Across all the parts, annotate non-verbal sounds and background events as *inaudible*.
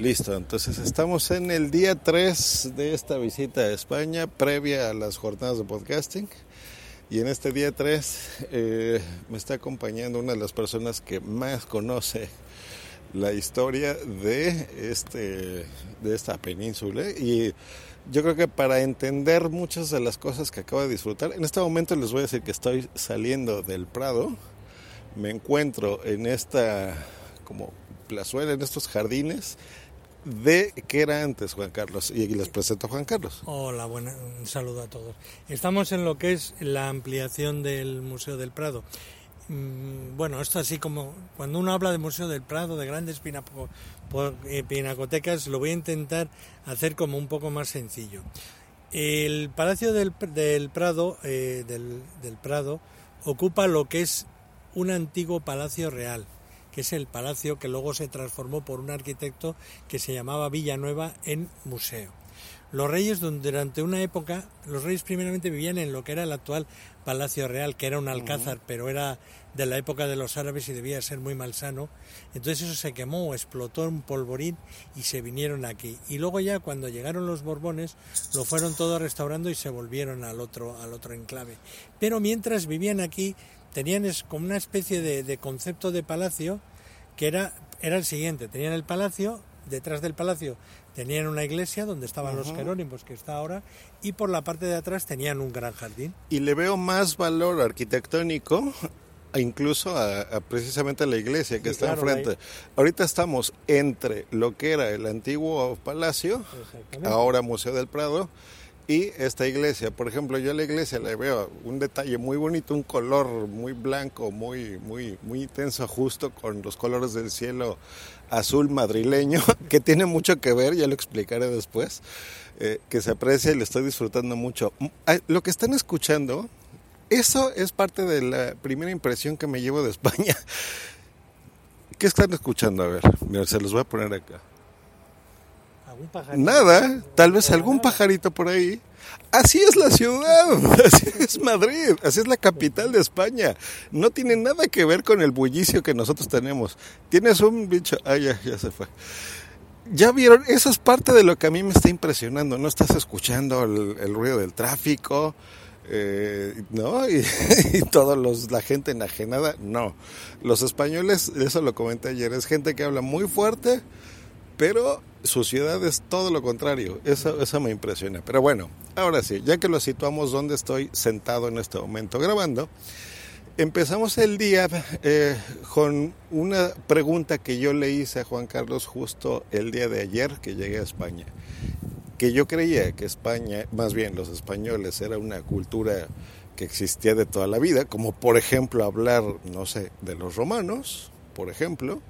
Listo, entonces estamos en el día 3 de esta visita a España, previa a las jornadas de podcasting. Y en este día 3 eh, me está acompañando una de las personas que más conoce la historia de, este, de esta península. Y yo creo que para entender muchas de las cosas que acabo de disfrutar, en este momento les voy a decir que estoy saliendo del Prado, me encuentro en esta como plazuela, en estos jardines de qué era antes Juan Carlos y les presento a Juan Carlos. Hola, buena, un saludo a todos. Estamos en lo que es la ampliación del Museo del Prado. Mm, bueno, esto así como cuando uno habla de Museo del Prado, de grandes eh, pinacotecas, lo voy a intentar hacer como un poco más sencillo. El Palacio del, Prado, eh, del, del Prado ocupa lo que es un antiguo palacio real, que es el palacio que luego se transformó por un arquitecto que se llamaba Villanueva en museo. Los reyes durante una época, los reyes primeramente vivían en lo que era el actual Palacio Real, que era un alcázar, pero era de la época de los árabes y debía ser muy malsano. Entonces eso se quemó, explotó un polvorín y se vinieron aquí. Y luego ya cuando llegaron los Borbones, lo fueron todo restaurando y se volvieron al otro, al otro enclave. Pero mientras vivían aquí, tenían como una especie de, concepto de palacio que era, era el siguiente, tenían el palacio, detrás del palacio tenían una iglesia donde estaban los Jerónimos, que está ahora, y por la parte de atrás tenían un gran jardín. Y le veo más valor arquitectónico incluso a, precisamente a la iglesia que está enfrente. Ahorita estamos entre lo que era el antiguo palacio, ahora Museo del Prado, y esta iglesia, por ejemplo, yo a la iglesia le veo un detalle muy bonito, un color muy blanco, muy, muy, muy intenso, justo con los colores del cielo azul madrileño, *laughs* que tiene mucho que ver, ya lo explicaré después, eh, que se aprecia y le estoy disfrutando mucho. Mm, lo que están escuchando, eso es parte de la primera impresión que me llevo de *laughs* España. ¿Qué están escuchando? A ver, mira, se los voy a poner acá. Nada, tal vez algún pajarito por ahí. Así es la ciudad, *laughs* así es Madrid, así es la capital de España. No tiene nada que ver con el bullicio que nosotros tenemos. Tienes un bicho, ah, ya, se fue. Ya vieron, eso es parte de lo que a mí me está impresionando. No estás escuchando el, ruido del tráfico, eh, ¿no? *laughs* Y, y todos los, la gente enajenada, no. Los españoles, eso lo comenté ayer, es gente que habla muy fuerte, pero su ciudad es todo lo contrario. Eso me impresiona. Pero bueno, ahora sí, ya que lo situamos donde estoy sentado en este momento grabando, empezamos el día eh, con una pregunta que yo le hice a Juan Carlos justo el día de ayer que llegué a España. Que yo creía que España, más bien los españoles, era una cultura que existía de toda la vida, como por ejemplo hablar, no sé, de los romanos, por ejemplo,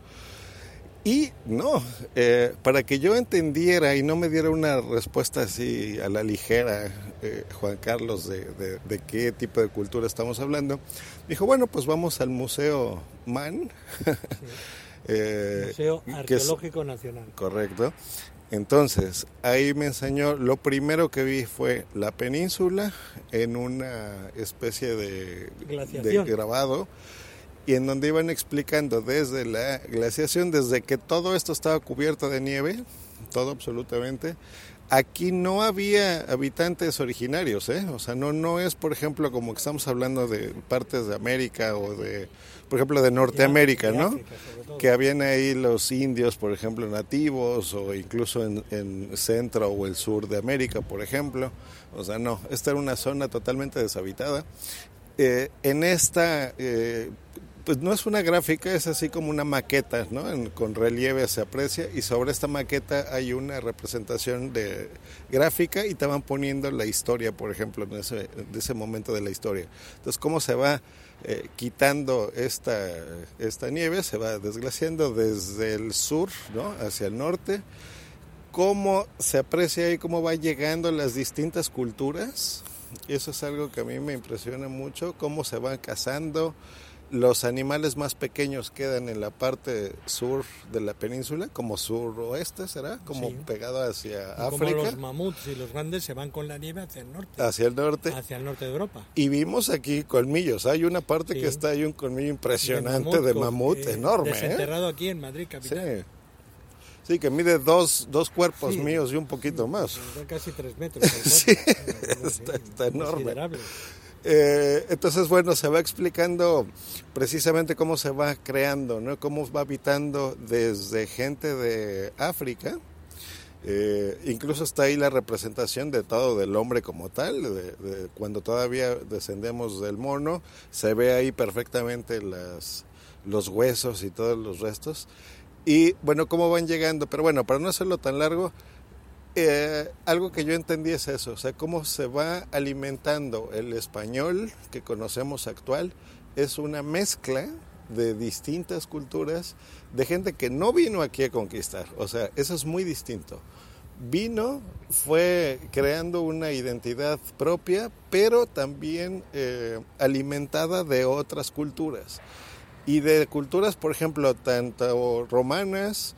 y no, eh, para que yo entendiera y no me diera una respuesta así a la ligera, eh, Juan Carlos, de, de, qué tipo de cultura estamos hablando, dijo, bueno, pues vamos al Museo MAN. *laughs* eh, Museo Arqueológico Nacional. Correcto. Entonces, ahí me enseñó, lo primero que vi fue la península en una especie de, de grabado y en donde iban explicando desde la glaciación, desde que todo esto estaba cubierto de nieve, todo absolutamente, aquí no había habitantes originarios, ¿eh? O sea, no, no es, por ejemplo, como que estamos hablando de partes de América o de, por ejemplo, de Norteamérica, ¿no? que habían ahí los indios, por ejemplo, nativos o incluso en, en, centro o el sur de América, por ejemplo. O sea, no, esta era una zona totalmente deshabitada. Eh, en esta eh, pues no es una gráfica, es así como una maqueta, ¿no? con relieve se aprecia y sobre esta maqueta hay una representación de gráfica y te van poniendo la historia, por ejemplo, en ese, ese momento de la historia. Entonces, cómo se va eh, quitando esta, nieve, se va desglaciando desde el sur, ¿no? Hacia el norte. Cómo se aprecia ahí, cómo va llegando las distintas culturas. Eso es algo que a mí me impresiona mucho, cómo se van casando los animales más pequeños quedan en la parte sur de la península, como sur-oeste, ¿será? Como pegado hacia África. Como los mamuts y los grandes se van con la nieve hacia el norte. Hacia el norte. Hacia el norte de Europa. Y vimos aquí colmillos. Hay una parte que está, hay un colmillo impresionante de mamut, enorme. ¿eh? Desenterrado aquí en Madrid, capital. Sí. Sí, que mide dos, dos cuerpos míos y un poquito más. Casi tres metros. *laughs* sí, está, enorme. Eh, entonces, bueno, se va explicando precisamente cómo se va creando, ¿no? Cómo va habitando desde gente de África, eh, incluso está ahí la representación de todo del hombre como tal, de, cuando todavía descendemos del mono, se ve ahí perfectamente los huesos y todos los restos. Y bueno, cómo van llegando, pero bueno, para no hacerlo tan largo, eh, algo que yo entendí es eso, o sea, cómo se va alimentando el español que conocemos actual, es una mezcla de distintas culturas, de gente que no vino aquí a conquistar. O sea, eso es muy distinto. Vino, fue creando una identidad propia, pero también eh, alimentada de otras culturas. Y de culturas, por ejemplo, tanto romanas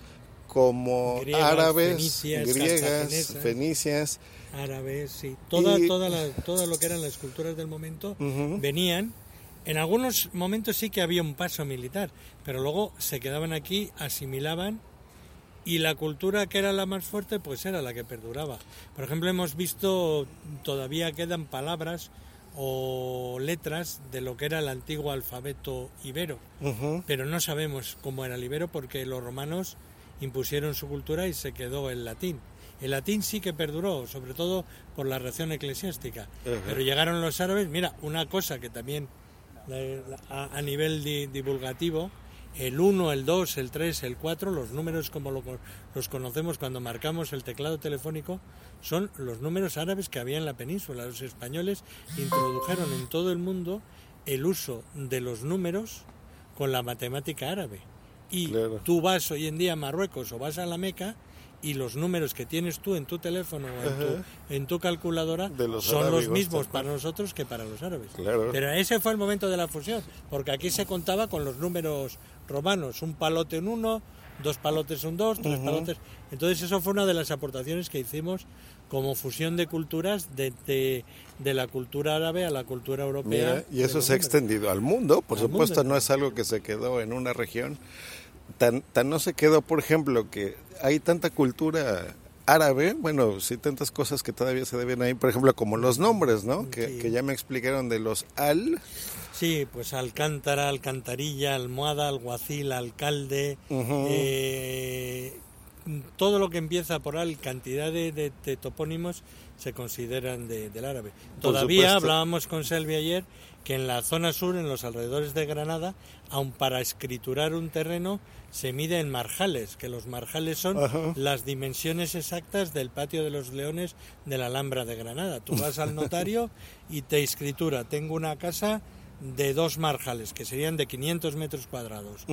como árabes, griegas, fenicias. Árabes, sí. Toda, toda todo lo que eran las culturas del momento venían en algunos momentos sí que había un paso militar, pero luego se quedaban aquí, asimilaban y la cultura que era la más fuerte pues era la que perduraba. Por ejemplo, hemos visto todavía quedan palabras o letras de lo que era el antiguo alfabeto ibero, pero no sabemos cómo era el ibero porque los romanos impusieron su cultura y se quedó el latín. El latín sí que perduró, sobre todo por la reacción eclesiástica, pero llegaron los árabes, mira, una cosa que también a, nivel divulgativo, el 1, el 2, el 3, el 4, los números como los conocemos cuando marcamos el teclado telefónico, son los números árabes que había en la península. Los españoles introdujeron en todo el mundo el uso de los números con la matemática árabe. Y tú vas hoy en día a Marruecos o vas a la Meca y los números que tienes tú en tu teléfono o en tu, calculadora son los mismos para nosotros que para los árabes. Pero ese fue el momento de la fusión, porque aquí se contaba con los números romanos, un palote en uno, dos palotes en dos, tres palotes. Entonces eso fue una de las aportaciones que hicimos como fusión de culturas de, de, la cultura árabe a la cultura europea. y eso se ha extendido al mundo, por supuesto no es algo que se quedó en una región, tan, tan no se quedó, por ejemplo, que hay tanta cultura árabe, bueno, sí, tantas cosas que todavía se deben ahí, por ejemplo, como los nombres, ¿no? Que, ya me explicaron de los al. Sí, pues alcántara, alcantarilla, almohada, alguacil, alcalde, eh, todo lo que empieza por al, cantidad de, topónimos se consideran del árabe. Todavía hablábamos con Selvi ayer que en la zona sur, en los alrededores de Granada, aun para escriturar un terreno, se mide en marjales, que los marjales son las dimensiones exactas del patio de los leones de la Alhambra de Granada. Tú vas al notario y te escritura, tengo una casa de dos marjales, que serían de 500 metros cuadrados.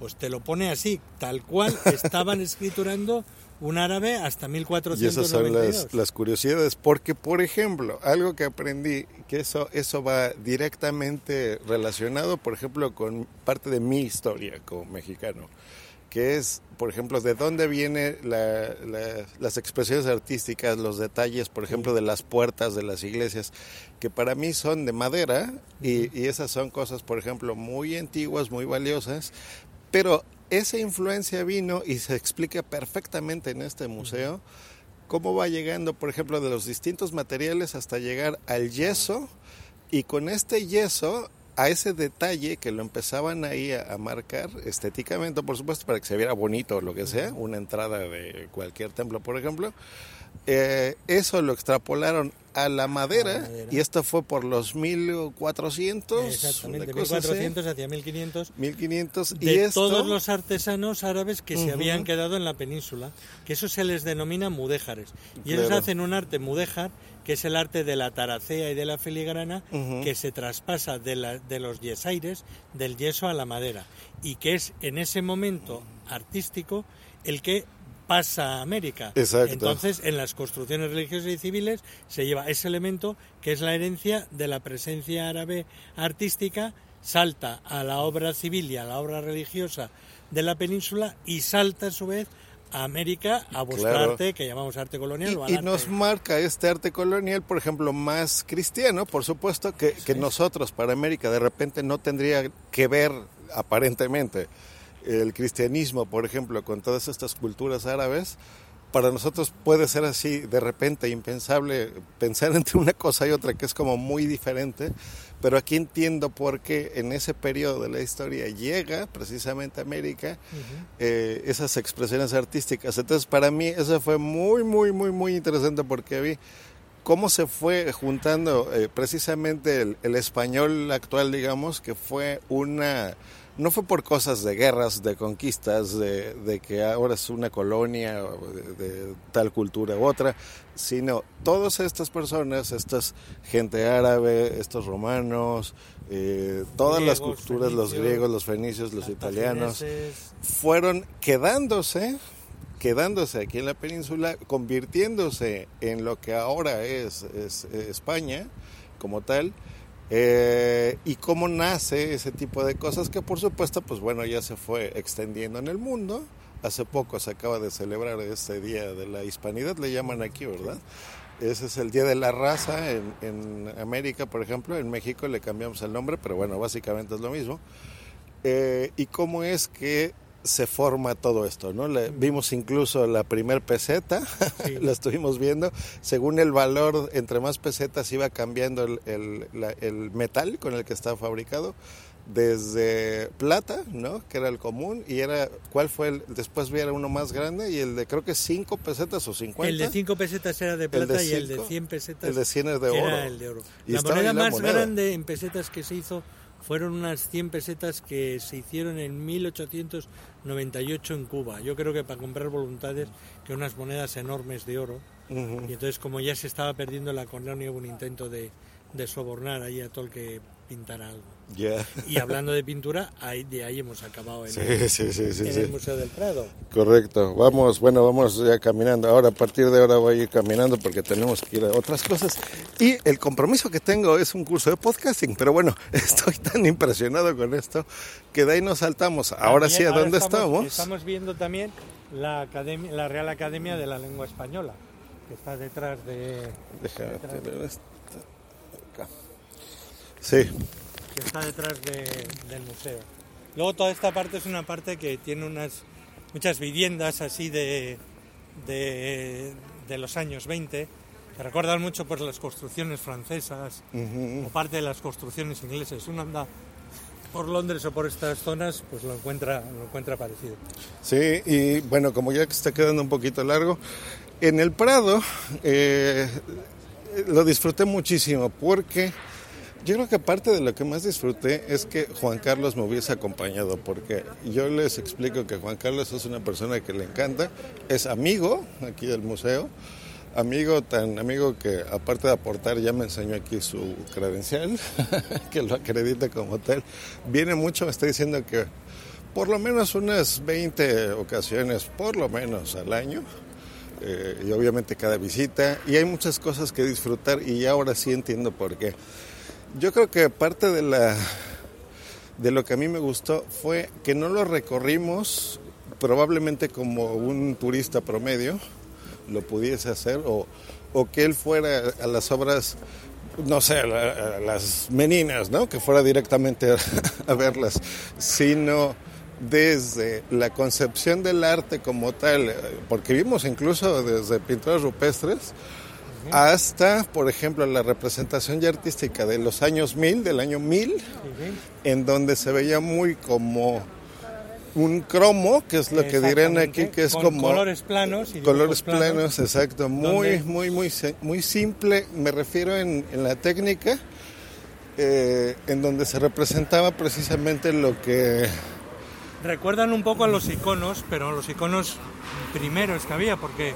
Pues te lo pone así, tal cual estaban escriturando un árabe hasta 1492. Y esas son las, las, curiosidades, porque por ejemplo, algo que aprendí, que eso, eso va directamente relacionado, por ejemplo, con parte de mi historia como mexicano, que es, por ejemplo, de dónde vienen las expresiones artísticas, los detalles, por ejemplo, de las puertas de las iglesias, que para mí son de madera y, y esas son cosas, por ejemplo, muy antiguas, muy valiosas, pero esa influencia vino y se explica perfectamente en este museo cómo va llegando, por ejemplo, de los distintos materiales hasta llegar al yeso. Y con este yeso a ese detalle que lo empezaban ahí a, marcar estéticamente, por supuesto, para que se viera bonito o lo que sea, una entrada de cualquier templo, por ejemplo, eh, eso lo extrapolaron a la, madera, y esto fue por los 1400 exactamente 1400 hacia 1500 1500 de y esto... todos los artesanos árabes que se habían quedado en la península que eso se les denomina mudéjares. Y ellos hacen un arte mudéjar que es el arte de la taracea y de la filigrana que se traspasa de, la, de los yesaires del yeso a la madera. Y que es en ese momento artístico el que pasa a América. Entonces, en las construcciones religiosas y civiles se lleva ese elemento que es la herencia de la presencia árabe artística, salta a la obra civil y a la obra religiosa de la península y salta a su vez a América a buscar arte que llamamos arte colonial. Y, nos marca este arte colonial, por ejemplo, más cristiano, por supuesto, que, que nosotros para América de repente no tendría que ver aparentemente el cristianismo, por ejemplo, con todas estas culturas árabes, para nosotros puede ser así de repente impensable pensar *laughs* entre una cosa y otra que es como muy diferente, pero aquí entiendo por qué en ese periodo de la historia llega precisamente a América eh, esas expresiones artísticas. Entonces para mí eso fue muy, muy, muy, muy interesante porque vi cómo se fue juntando eh, precisamente el español actual, digamos, que fue una no fue por cosas de guerras, de conquistas, de, que ahora es una colonia de, tal cultura u otra, sino todas estas personas, estas gente árabe, estos romanos, eh, todas las culturas, los griegos, los fenicios, los italianos, fueron quedándose quedándose aquí en la península, convirtiéndose en lo que ahora es España como tal, eh, y cómo nace ese tipo de cosas que por supuesto, pues bueno, ya se fue extendiendo en el mundo. Hace poco se acaba de celebrar este Día de la Hispanidad, le llaman aquí, ¿verdad? Ese es el Día de la Raza en, en América, por ejemplo. En México le cambiamos el nombre, pero bueno, básicamente es lo mismo. Eh, y cómo es que se forma todo esto, ¿no? Le, vimos incluso la primer peseta, *laughs* la estuvimos viendo, según el valor, entre más pesetas iba cambiando el, el, metal con el que estaba fabricado, desde plata, ¿no? Que era el común, y era, ¿cuál fue el? Después era uno más grande, y el de creo que 5 pesetas o 50. El de 5 pesetas era de plata y el de 100 pesetas el de 100 es de oro. Era el de oro. la moneda más grande en pesetas que se hizo fueron unas 100 pesetas que se hicieron en 1898 en Cuba. Yo creo que para comprar voluntades, que unas monedas enormes de oro. Y entonces, como ya se estaba perdiendo la colonia, hubo un intento de, de sobornar ahí a todo el que pintar algo. Y hablando de pintura, ahí, de ahí hemos acabado en, el, Museo del Prado. Correcto. Vamos, bueno, vamos ya caminando. Ahora, a partir de ahora voy a ir caminando porque tenemos que ir a otras cosas. Y el compromiso que tengo es un curso de podcasting. Pero bueno, *laughs* estoy tan impresionado con esto que de ahí nos saltamos. Ahora sí, ¿a dónde estamos, estamos? viendo también la, academia, la Real Academia de la Lengua Española, que está detrás de... Detrás Sí. Que está detrás del museo. Luego toda esta parte es una parte que tiene unas muchas viviendas así de, de, los años 20 que recuerdan mucho por pues, las construcciones francesas o parte de las construcciones inglesas. Uno anda por Londres o por estas zonas, pues lo encuentra, lo encuentra parecido. Sí, y bueno, como ya que está quedando un poquito largo, en el Prado eh, lo disfruté muchísimo porque yo creo que parte de lo que más disfruté es que Juan Carlos me hubiese acompañado, porque yo les explico que Juan Carlos es una persona que le encanta, es amigo aquí del museo, amigo tan amigo que aparte de aportar ya me enseñó aquí su credencial, *laughs* que lo acredita como tal. Viene mucho, me está diciendo que por lo menos unas 20 ocasiones, por lo menos al año, eh, y obviamente cada visita, y hay muchas cosas que disfrutar y ahora sí entiendo por qué. Yo creo que parte de la de lo que a mí me gustó fue que no lo recorrimos probablemente como un turista promedio lo pudiese hacer o, que él fuera a las obras no sé, a, las meninas, ¿no? Que fuera directamente *laughs* a verlas, sino desde la concepción del arte como tal, porque vimos incluso desde pinturas rupestres, hasta, por ejemplo, la representación ya artística de los años 1000, del año 1000, en donde se veía muy como un cromo, que es lo que dirán aquí, que es como colores planos. Y colores planos, exacto, muy, muy, muy, muy simple. Me refiero en, la técnica, eh, en donde se representaba precisamente lo que recuerdan un poco a los iconos, pero los iconos primeros que había, porque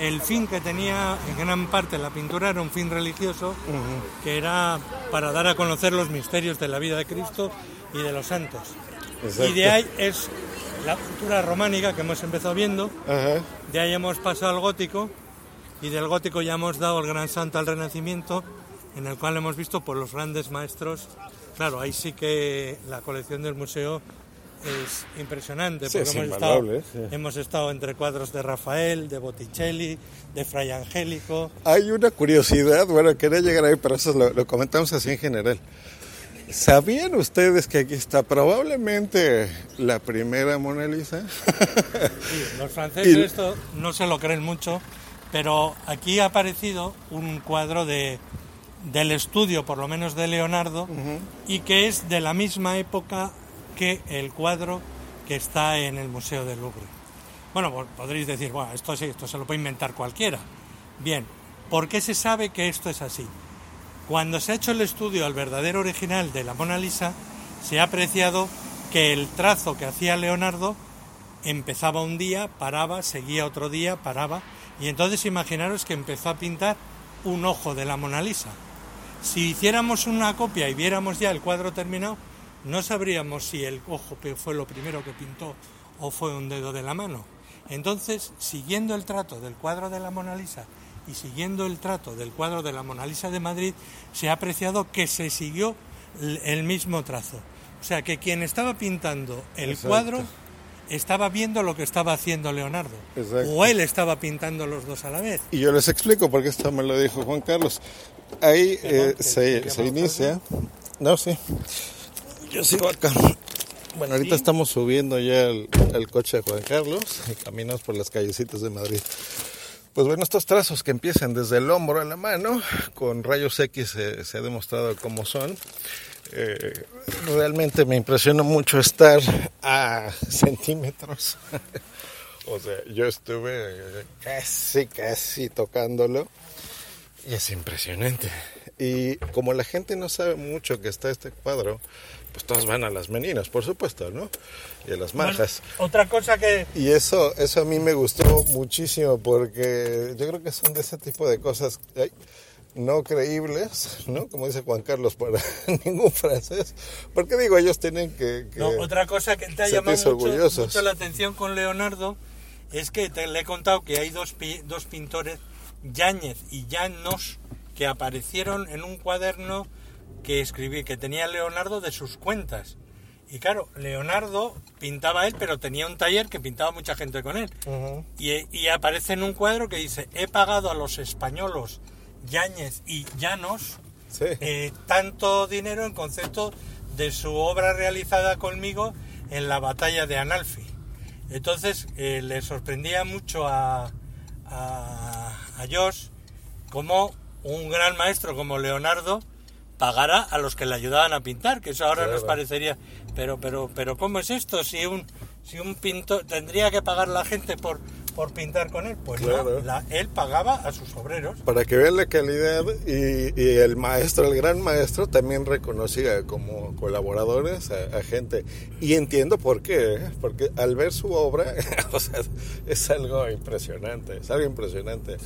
el fin que tenía en gran parte la pintura era un fin religioso, que era para dar a conocer los misterios de la vida de Cristo y de los santos. Y de ahí es la pintura románica que hemos empezado viendo, de ahí hemos pasado al gótico, y del gótico ya hemos dado el gran salto al renacimiento, en el cual hemos visto por los grandes maestros. Claro, ahí sí que la colección del museo es impresionante, porque hemos, estado, hemos estado entre cuadros de Rafael, de Botticelli, de Fray Angélico. Hay una curiosidad, bueno, quería llegar ahí, pero eso lo, comentamos así en general. ¿Sabían ustedes que aquí está probablemente la primera Mona Lisa? Sí, los franceses esto no se lo creen mucho, pero aquí ha aparecido un cuadro de, del estudio, por lo menos de Leonardo, y que es de la misma época el cuadro que está en el Museo del Louvre. Bueno, podréis decir, bueno, esto sí, esto se lo puede inventar cualquiera. Bien, ¿por qué se sabe que esto es así? Cuando se ha hecho el estudio al verdadero original de la Mona Lisa, se ha apreciado que el trazo que hacía Leonardo empezaba un día, paraba, seguía otro día, paraba, y entonces imaginaros que empezó a pintar un ojo de la Mona Lisa. Si hiciéramos una copia y viéramos ya el cuadro terminado, no sabríamos si el ojo fue lo primero que pintó o fue un dedo de la mano. Entonces, siguiendo el trato del cuadro de la Mona Lisa y siguiendo el trato del cuadro de la Mona Lisa de Madrid, se ha apreciado que se siguió el mismo trazo. O sea, que quien estaba pintando el cuadro estaba viendo lo que estaba haciendo Leonardo. O él estaba pintando los dos a la vez. Y yo les explico, porque esto me lo dijo Juan Carlos. Ahí eh, se, se inicia. No, sí. Yo sigo acá. Bueno, ahorita estamos subiendo ya el, coche de Juan Carlos y caminamos por las callecitas de Madrid. Pues bueno, estos trazos que empiezan desde el hombro a la mano, con rayos X se, ha demostrado cómo son. Eh, realmente me impresionó mucho estar a centímetros. *laughs* o sea, yo estuve casi, casi tocándolo y es impresionante. Y como la gente no sabe mucho que está este cuadro, pues todas van a las meninas, por supuesto, ¿no? Y a las majas. otra cosa que... Y eso, eso a mí me gustó muchísimo porque yo creo que son de ese tipo de cosas no creíbles, ¿no? Como dice Juan Carlos, para *laughs* ningún francés. Porque digo, ellos tienen que... no, otra cosa que te ha llamado mucho, la atención con Leonardo es que te, le he contado que hay dos, dos pintores, Yáñez y Llanos, que aparecieron en un cuaderno que escribí, que tenía Leonardo de sus cuentas. Y claro, Leonardo pintaba él, pero tenía un taller que pintaba mucha gente con él. y, aparece en un cuadro que dice, he pagado a los españolos Yáñez y Llanos eh, tanto dinero en concepto de su obra realizada conmigo en la batalla de Analfi. Entonces eh, le sorprendía mucho a, a, a Josh como un gran maestro como Leonardo pagara a los que le ayudaban a pintar, que eso ahora nos parecería, pero pero pero ¿cómo es esto? Si un si un pintor tendría que pagar la gente por por pintar con él, pues no, él pagaba a sus obreros. Para que vean la calidad y, y el maestro, el gran maestro, también reconocía como colaboradores a, gente. Y entiendo por qué, ¿eh? porque al ver su obra, *laughs* o sea, es algo impresionante, es algo impresionante.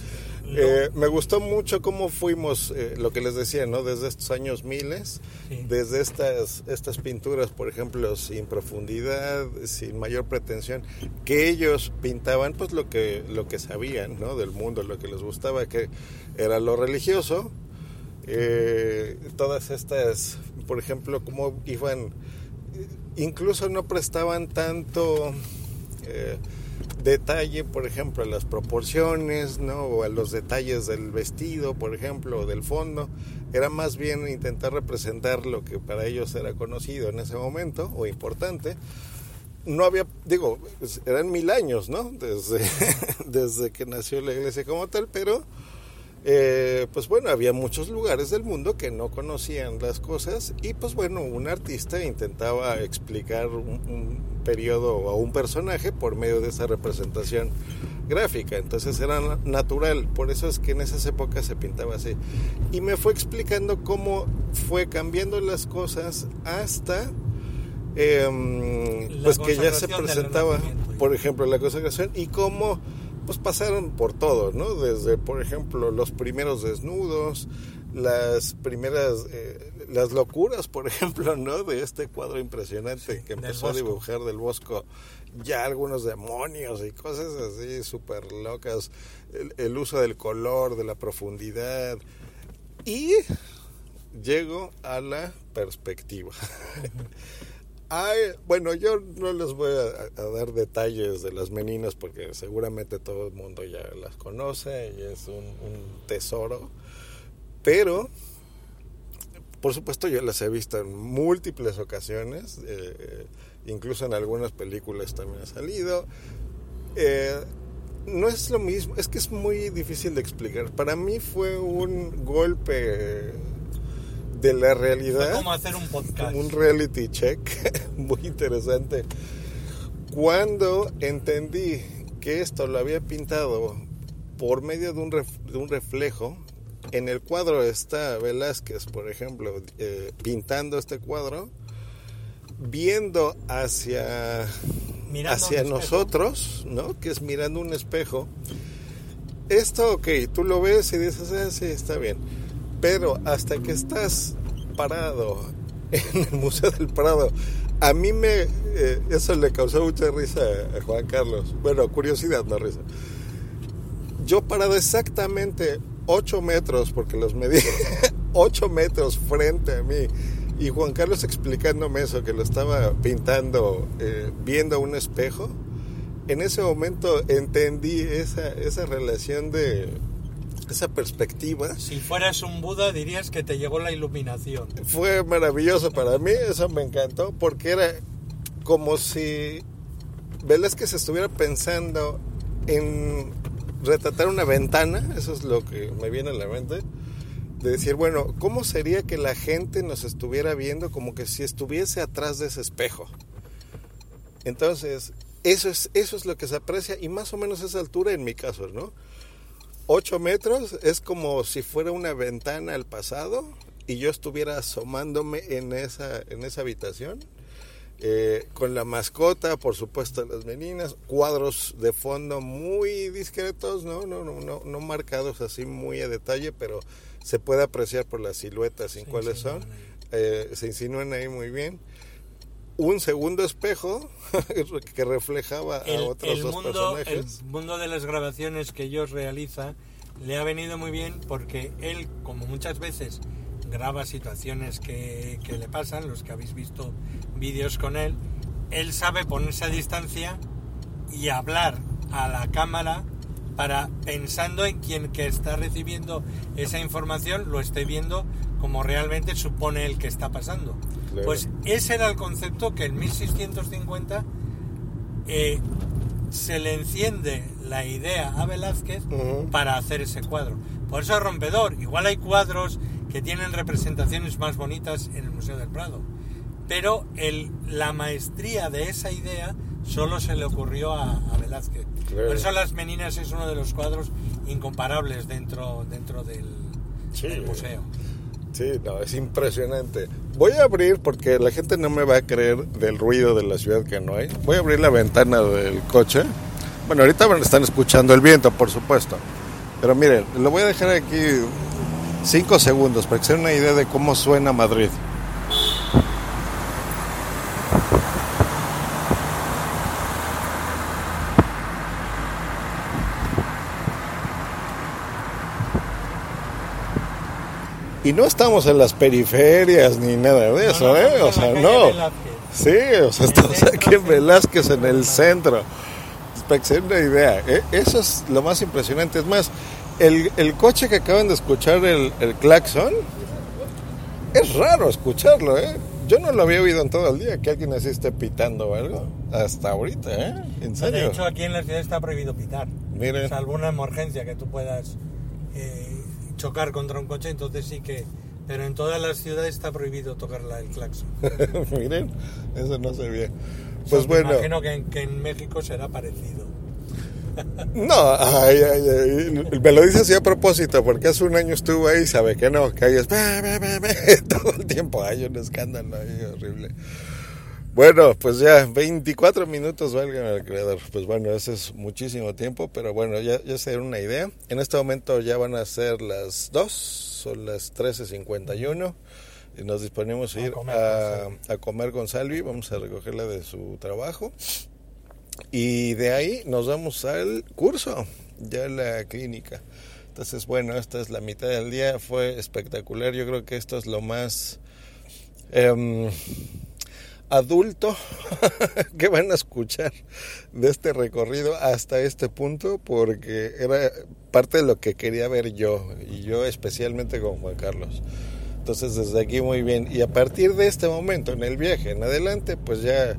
Eh, me gustó mucho cómo fuimos, eh, lo que les decía, ¿no? Desde estos años miles, desde estas, estas pinturas, por ejemplo, sin profundidad, sin mayor pretensión, que ellos pintaban pues lo que, lo que sabían, ¿no? Del mundo, lo que les gustaba, que era lo religioso. Eh, todas estas, por ejemplo, cómo iban, incluso no prestaban tanto detalle, por ejemplo, a las proporciones, ¿no? O a los detalles del vestido, por ejemplo, o del fondo. Era más bien intentar representar lo que para ellos era conocido en ese momento o importante. No había, digo, eran mil años, ¿no? Desde, *laughs* desde que nació la iglesia como tal, pero eh, pues bueno, había muchos lugares del mundo que no conocían las cosas y pues bueno, un artista intentaba explicar un, periodo o un personaje por medio de esa representación gráfica, entonces era natural, por eso es que en esas épocas se pintaba así. Y me fue explicando cómo fue cambiando las cosas hasta em, pues que ya se presentaba, por ejemplo, la consagración y cómo pues pasaron por todo, ¿no? Desde, por ejemplo, los primeros desnudos, las primeras, eh, las locuras, por *laughs* ejemplo, ¿no? De este cuadro impresionante que empezó a dibujar del Bosco, ya algunos demonios y cosas así súper locas, el, uso del color, de la profundidad. Y llego a la perspectiva. *laughs* bueno, yo no les voy a, dar detalles de las meninas porque seguramente todo el mundo ya las conoce y es un, tesoro. Pero por supuesto yo las he visto en múltiples ocasiones, eh, incluso en algunas películas también ha salido. Eh, no es lo mismo, es que es muy difícil de explicar. Para mí fue un golpe de la realidad. como hacer un podcast. Un reality check *laughs* muy interesante. Cuando entendí que esto lo había pintado por medio de un, de un reflejo, en el cuadro está Velázquez, por ejemplo, eh, pintando este cuadro, viendo hacia, hacia nosotros, ¿no? Que es mirando un espejo. Esto, ok, tú lo ves y dices, ah, sí, está bien. Pero hasta que estás parado *laughs* en el Museo del Prado, a mí me, eh, eso le causó mucha risa a Juan Carlos. Bueno, curiosidad, no risa. Yo parado exactamente 8 metros, porque los medí *laughs* 8 metros frente a mí y Juan Carlos explicándome eso, que lo estaba pintando, eh, viendo un espejo, en ese momento entendí esa, esa relación de esa perspectiva. Si fueras un Buda dirías que te llegó la iluminación. Fue maravilloso para mí, eso me encantó, porque era como si Velázquez estuviera pensando en retratar una ventana, eso es lo que me viene a la mente de decir, bueno, ¿cómo sería que la gente nos estuviera viendo como que si estuviese atrás de ese espejo? Entonces, eso es, eso es lo que se aprecia y más o menos esa altura en mi caso, ¿no? 8 metros es como si fuera una ventana al pasado y yo estuviera asomándome en esa, en esa habitación. Eh, con la mascota, por supuesto, las meninas, cuadros de fondo muy discretos, ¿no? No, no, no, no marcados así muy a detalle, pero se puede apreciar por las siluetas y cuáles son. Eh, se insinúan ahí muy bien. Un segundo espejo *laughs* que reflejaba a otros dos personajes. El mundo de las grabaciones que ellos realiza le ha venido muy bien porque él, como muchas veces graba situaciones que, que le pasan, los que habéis visto vídeos con él, él sabe ponerse a distancia y hablar a la cámara para pensando en quien que está recibiendo esa información lo esté viendo como realmente supone el que está pasando. Pues ese era el concepto que en 1650 eh, se le enciende la idea a Velázquez para hacer ese cuadro. Por eso es rompedor. Igual hay cuadros que tienen representaciones más bonitas en el Museo del Prado. Pero el, la maestría de esa idea solo se le ocurrió a, Velázquez. Por eso Las Meninas es uno de los cuadros incomparables dentro, dentro del, museo. Sí, no, es impresionante. Voy a abrir, porque la gente no me va a creer del ruido de la ciudad que no hay. Voy a abrir la ventana del coche. Bueno, ahorita están escuchando el viento, por supuesto. Pero miren, lo voy a dejar aquí cinco segundos para que se den una idea de cómo suena Madrid. Y no estamos en las periferias ni nada de eso, ¿eh? O sea, no. Sí, o sea, estamos aquí en Velázquez, en el centro. Para que se den una idea. ¿eh? Eso es lo más impresionante. Es más, el, el coche que acaban de escuchar, el, el claxon, es raro escucharlo, ¿eh? Yo no lo había oído en todo el día, que alguien así esté pitando o algo. Hasta ahorita, ¿eh? En serio. De hecho, aquí en la ciudad está prohibido pitar. Miren. Salvo una emergencia que tú puedas eh, chocar contra un coche, entonces sí que... Pero en todas las ciudades está prohibido tocar el claxon. *laughs* Miren, eso no se ve. Pues bueno. Me imagino que que en México será parecido. *laughs* No, me lo dice así a propósito, porque hace un año estuvo ahí y sabe que no, que ahí es *laughs* todo el tiempo, hay un escándalo ahí horrible. Bueno, pues ya 24 minutos valgan al creador. Pues bueno, eso es muchísimo tiempo, pero bueno, ya, ya se dieron una idea. En este momento ya van a ser las 2, son las 13.51 y nos disponemos a ir a, a comer con Salvi. Vamos a recogerla de su trabajo. Y de ahí nos vamos al curso, ya la clínica. Entonces, bueno, esta es la mitad del día, fue espectacular. Yo creo que esto es lo más em, adulto que van a escuchar de este recorrido hasta este punto, porque era parte de lo que quería ver yo, y yo especialmente con Juan Carlos. Entonces desde aquí muy bien. Y a partir de este momento, en el viaje en adelante, pues ya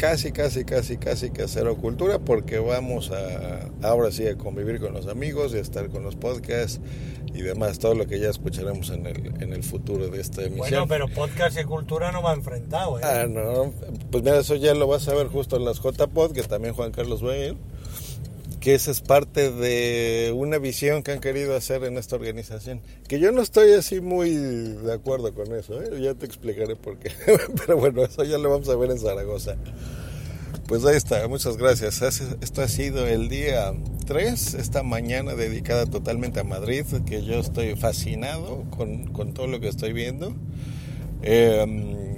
casi, casi, casi, casi que cero cultura porque vamos a ahora sí a convivir con los amigos y a estar con los podcasts y demás, todo lo que ya escucharemos en el, en el futuro de esta emisión. Bueno, pero podcast y cultura no va enfrentado, ¿eh? Ah, no, pues mira, eso ya lo vas a ver justo en las JPod, que también Juan Carlos va a ir que esa es parte de una visión que han querido hacer en esta organización. Que yo no estoy así muy de acuerdo con eso, ¿eh? ya te explicaré por qué. *laughs* Pero bueno, eso ya lo vamos a ver en Zaragoza. Pues ahí está, muchas gracias. Esto ha sido el día 3, esta mañana dedicada totalmente a Madrid, que yo estoy fascinado con, con todo lo que estoy viendo. Eh,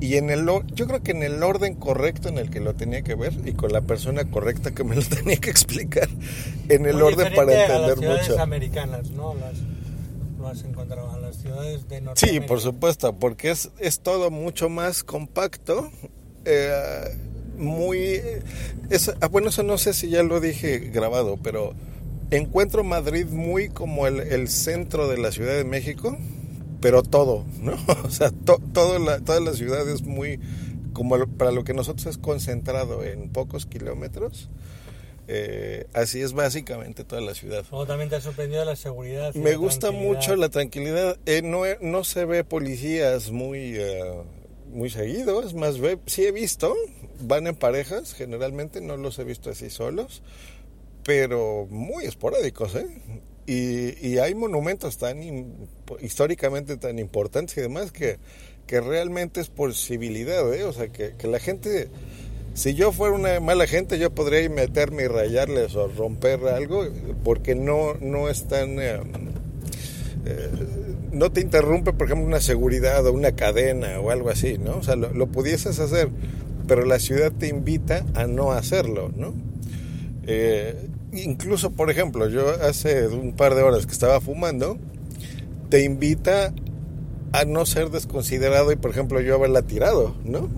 y, en el yo creo que en el orden correcto en el que lo tenía que ver y con la persona correcta que me lo *laughs* tenía que explicar en el orden para entender a las ciudades americanas no las has encontrado en las ciudades de Norteamérica. sí por supuesto porque es es todo mucho más compacto eh, muy es, ah, bueno eso no sé si ya lo dije grabado pero encuentro Madrid muy como el, el centro de la Ciudad de México pero todo, ¿no? *laughs* O sea, todo la, toda la ciudad es muy, como para lo que nosotros es concentrado en pocos kilómetros. Eh, así es básicamente toda la ciudad. ¿Cómo también te ha sorprendido la seguridad? Me gusta mucho la tranquilidad. Eh, no, no se ve policías muy, uh, muy seguido, es más, ve, sí he visto, van en parejas, generalmente no los he visto así solos, pero muy esporádicos, ¿eh? Y, hay monumentos tan históricamente tan importantes y demás que, que realmente es por civilidad, ¿eh? o sea, que, la gente, si yo fuera una mala gente, yo podría meterme y rayarles o romper algo, porque no, no es tan... Eh, eh, no te interrumpe, por ejemplo, una seguridad o una cadena o algo así, ¿no? O sea, lo, lo pudieses hacer, pero la ciudad te invita a no hacerlo, ¿no? Eh, incluso, por ejemplo, yo hace un par de horas que estaba fumando, te invita a no ser desconsiderado y, por ejemplo, yo haberla tirado, ¿no?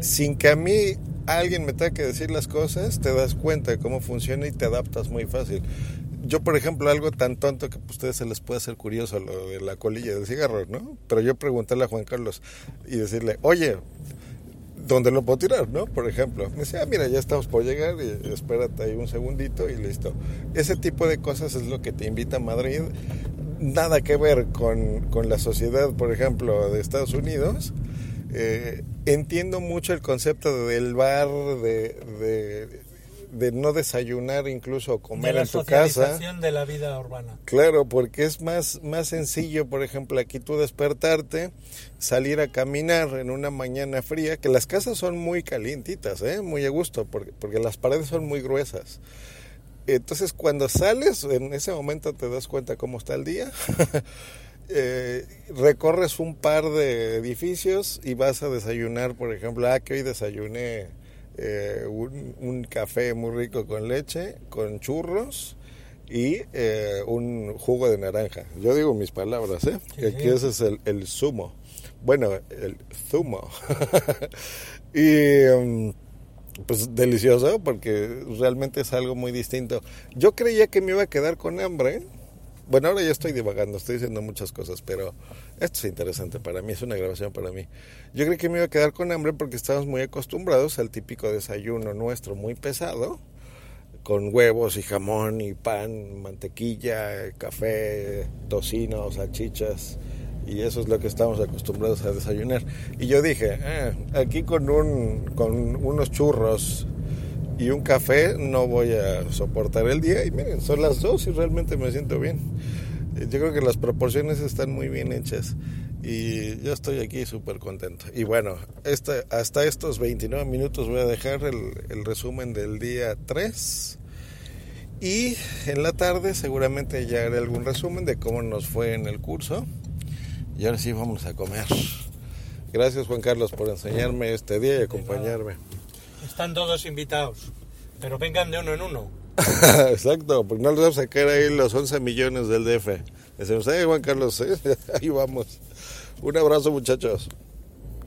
Sin que a mí alguien me tenga que decir las cosas, te das cuenta de cómo funciona y te adaptas muy fácil. Yo, por ejemplo, algo tan tonto que a ustedes se les puede hacer curioso lo de la colilla del cigarro, ¿no? Pero yo preguntarle a Juan Carlos y decirle, oye, ¿dónde lo puedo tirar, no? Por ejemplo, me decía, ah, mira, ya estamos por llegar, y espérate ahí un segundito y listo. Ese tipo de cosas es lo que te invita a Madrid. Nada que ver con, con la sociedad, por ejemplo, de Estados Unidos. Eh, entiendo mucho el concepto del bar, de de no desayunar incluso comer en tu casa. de la vida urbana. Claro, porque es más, más sencillo, por ejemplo, aquí tú despertarte, salir a caminar en una mañana fría, que las casas son muy calientitas, ¿eh? muy a gusto, porque, porque las paredes son muy gruesas. Entonces cuando sales, en ese momento te das cuenta cómo está el día. *laughs* Eh, recorres un par de edificios y vas a desayunar, por ejemplo, ah, que hoy desayuné eh, un, café muy rico con leche, con churros y eh, un jugo de naranja. Yo digo mis palabras, ¿eh? Aquí ese es el, el zumo. Bueno, el zumo. *laughs* y um, pues delicioso porque realmente es algo muy distinto. Yo creía que me iba a quedar con hambre bueno, ahora ya estoy divagando, estoy diciendo muchas cosas, pero esto es interesante para mí, es una grabación para mí. Yo creí que me iba a quedar con hambre porque estamos muy acostumbrados al típico desayuno nuestro muy pesado, con huevos y jamón y pan, mantequilla, café, tocino, salchichas, y eso es lo que estamos acostumbrados a desayunar. Y yo dije, ah, aquí con, un, con unos churros y un café no voy a soportar el día. Y miren, son las dos y realmente me siento bien. Eh, yo creo que las proporciones están muy bien hechas y yo estoy aquí súper contento. Y bueno, hasta estos 29 minutos voy a dejar el, el, resumen del día 3. Y en la tarde seguramente ya haré algún resumen de cómo nos fue en el curso. Y ahora sí vamos a comer. Gracias Juan Carlos por enseñarme este día y acompañarme. Están todos invitados, pero vengan de uno en uno. *laughs* Exacto, porque no les vamos a sacar ahí los 11 millones del DF. Decimos, eh, Juan Carlos, *laughs* ahí vamos. Un abrazo, muchachos.